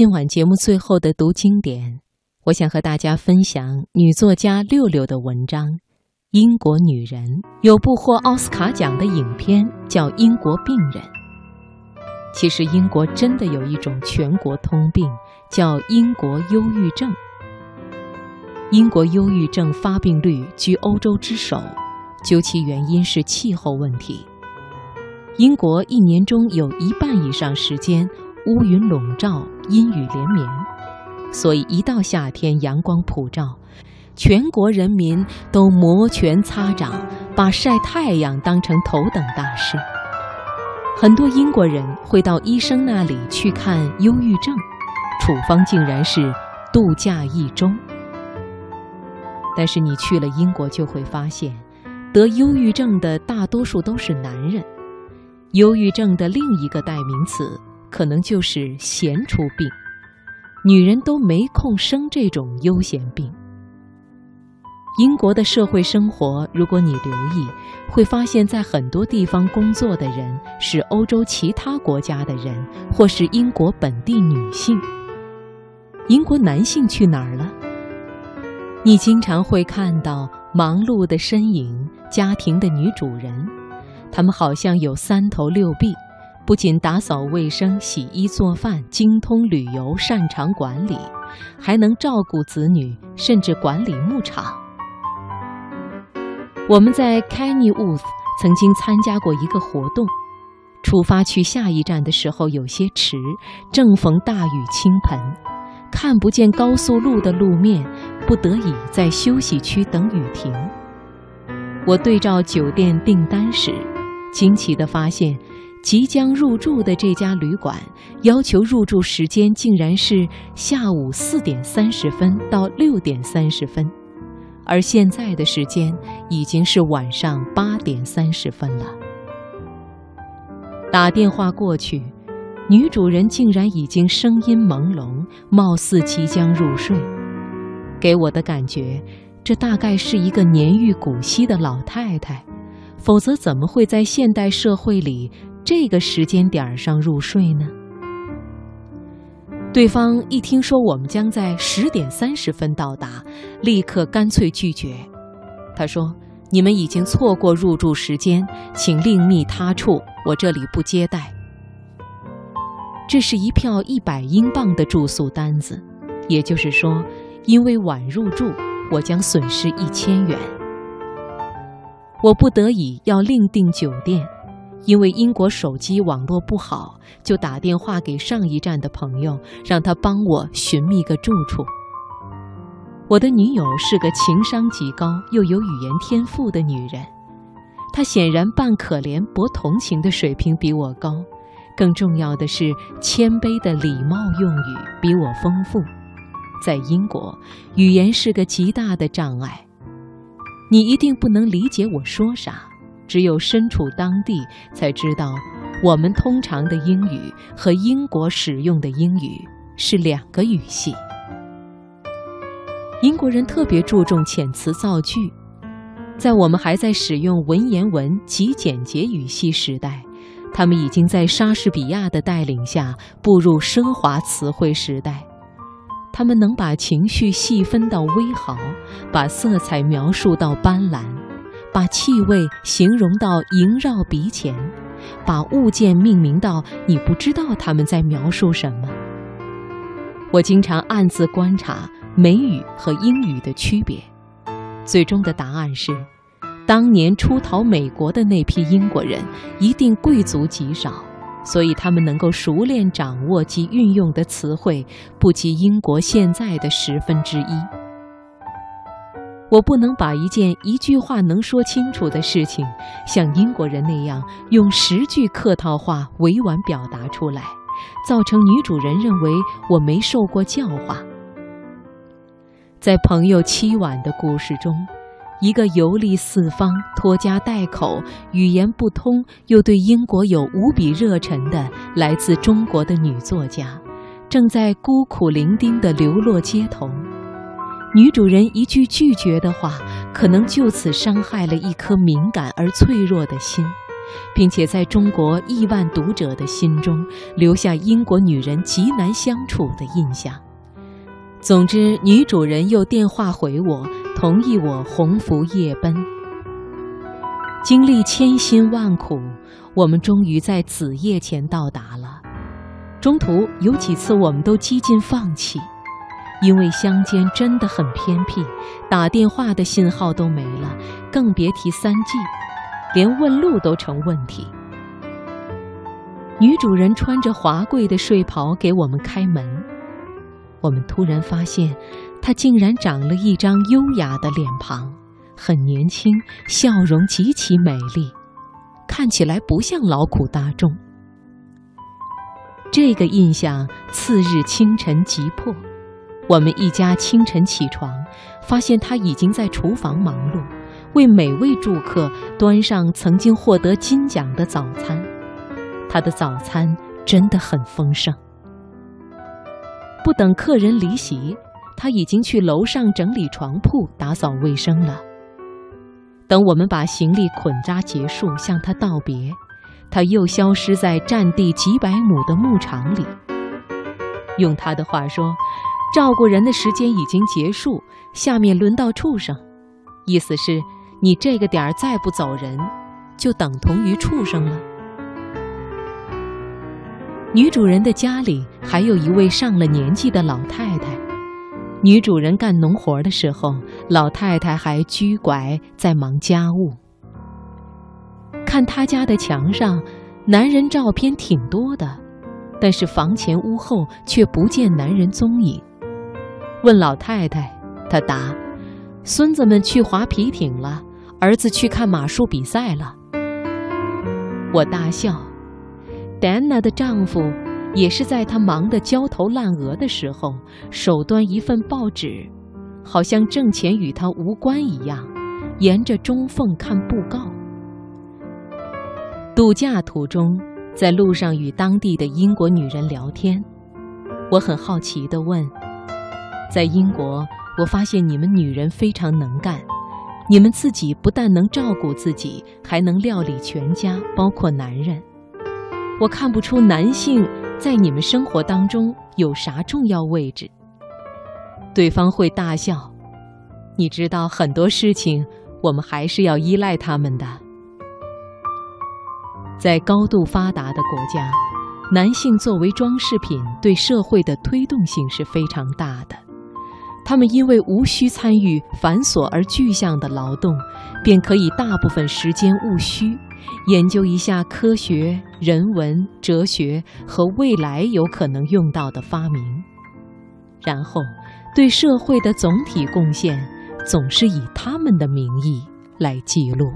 今晚节目最后的读经典，我想和大家分享女作家六六的文章《英国女人》。有部获奥斯卡奖的影片叫《英国病人》。其实，英国真的有一种全国通病，叫英国忧郁症。英国忧郁症发病率居欧洲之首，究其原因是气候问题。英国一年中有一半以上时间乌云笼罩、阴雨连绵，所以一到夏天阳光普照，全国人民都摩拳擦掌，把晒太阳当成头等大事。很多英国人会到医生那里去看忧郁症，处方竟然是度假一周。但是你去了英国就会发现，得忧郁症的大多数都是男人。忧郁症的另一个代名词可能就是闲出病，女人都没空生这种悠闲病。英国的社会生活，如果你留意，会发现在很多地方工作的人是欧洲其他国家的人，或是英国本地女性。英国男性去哪儿了？你经常会看到忙碌的身影，家庭的女主人，他们好像有三头六臂，不仅打扫卫生、洗衣做饭，精通旅游，擅长管理，还能照顾子女，甚至管理牧场。我们在 Kennywood 曾经参加过一个活动，出发去下一站的时候有些迟，正逢大雨倾盆。看不见高速路的路面，不得已在休息区等雨停。我对照酒店订单时，惊奇地发现，即将入住的这家旅馆要求入住时间竟然是下午四点三十分到六点三十分，而现在的时间已经是晚上八点三十分了。打电话过去。女主人竟然已经声音朦胧，貌似即将入睡，给我的感觉，这大概是一个年逾古稀的老太太，否则怎么会在现代社会里这个时间点上入睡呢？对方一听说我们将在十点三十分到达，立刻干脆拒绝。他说：“你们已经错过入住时间，请另觅他处，我这里不接待。”这是一票一百英镑的住宿单子，也就是说，因为晚入住，我将损失一千元。我不得已要另订酒店，因为英国手机网络不好，就打电话给上一站的朋友，让他帮我寻觅个住处。我的女友是个情商极高又有语言天赋的女人，她显然半可怜博同情的水平比我高。更重要的是，谦卑的礼貌用语比我丰富。在英国，语言是个极大的障碍。你一定不能理解我说啥，只有身处当地才知道，我们通常的英语和英国使用的英语是两个语系。英国人特别注重遣词造句，在我们还在使用文言文及简洁语系时代。他们已经在莎士比亚的带领下步入奢华词汇时代。他们能把情绪细分到微毫，把色彩描述到斑斓，把气味形容到萦绕鼻前，把物件命名到你不知道他们在描述什么。我经常暗自观察美语和英语的区别，最终的答案是。当年出逃美国的那批英国人，一定贵族极少，所以他们能够熟练掌握及运用的词汇，不及英国现在的十分之一。我不能把一件一句话能说清楚的事情，像英国人那样用十句客套话委婉表达出来，造成女主人认为我没受过教化。在朋友凄婉的故事中。一个游历四方、拖家带口、语言不通又对英国有无比热忱的来自中国的女作家，正在孤苦伶仃地流落街头。女主人一句拒绝的话，可能就此伤害了一颗敏感而脆弱的心，并且在中国亿万读者的心中留下英国女人极难相处的印象。总之，女主人又电话回我，同意我鸿福夜奔。经历千辛万苦，我们终于在子夜前到达了。中途有几次，我们都几近放弃。因为乡间真的很偏僻，打电话的信号都没了，更别提三 G，连问路都成问题。女主人穿着华贵的睡袍给我们开门，我们突然发现，她竟然长了一张优雅的脸庞，很年轻，笑容极其美丽，看起来不像劳苦大众。这个印象次日清晨急迫。我们一家清晨起床，发现他已经在厨房忙碌，为每位住客端上曾经获得金奖的早餐。他的早餐真的很丰盛。不等客人离席，他已经去楼上整理床铺、打扫卫生了。等我们把行李捆扎结束，向他道别，他又消失在占地几百亩的牧场里。用他的话说。照顾人的时间已经结束，下面轮到畜生。意思是，你这个点儿再不走人，就等同于畜生了。女主人的家里还有一位上了年纪的老太太。女主人干农活的时候，老太太还居拐在忙家务。看她家的墙上，男人照片挺多的，但是房前屋后却不见男人踪影。问老太太，她答：“孙子们去划皮艇了，儿子去看马术比赛了。”我大笑。丹娜的丈夫也是在她忙得焦头烂额的时候，手端一份报纸，好像挣钱与他无关一样，沿着中缝看布告。度假途中，在路上与当地的英国女人聊天，我很好奇地问。在英国，我发现你们女人非常能干，你们自己不但能照顾自己，还能料理全家，包括男人。我看不出男性在你们生活当中有啥重要位置。对方会大笑，你知道很多事情我们还是要依赖他们的。在高度发达的国家，男性作为装饰品对社会的推动性是非常大的。他们因为无需参与繁琐而具象的劳动，便可以大部分时间务虚，研究一下科学、人文、哲学和未来有可能用到的发明，然后对社会的总体贡献总是以他们的名义来记录。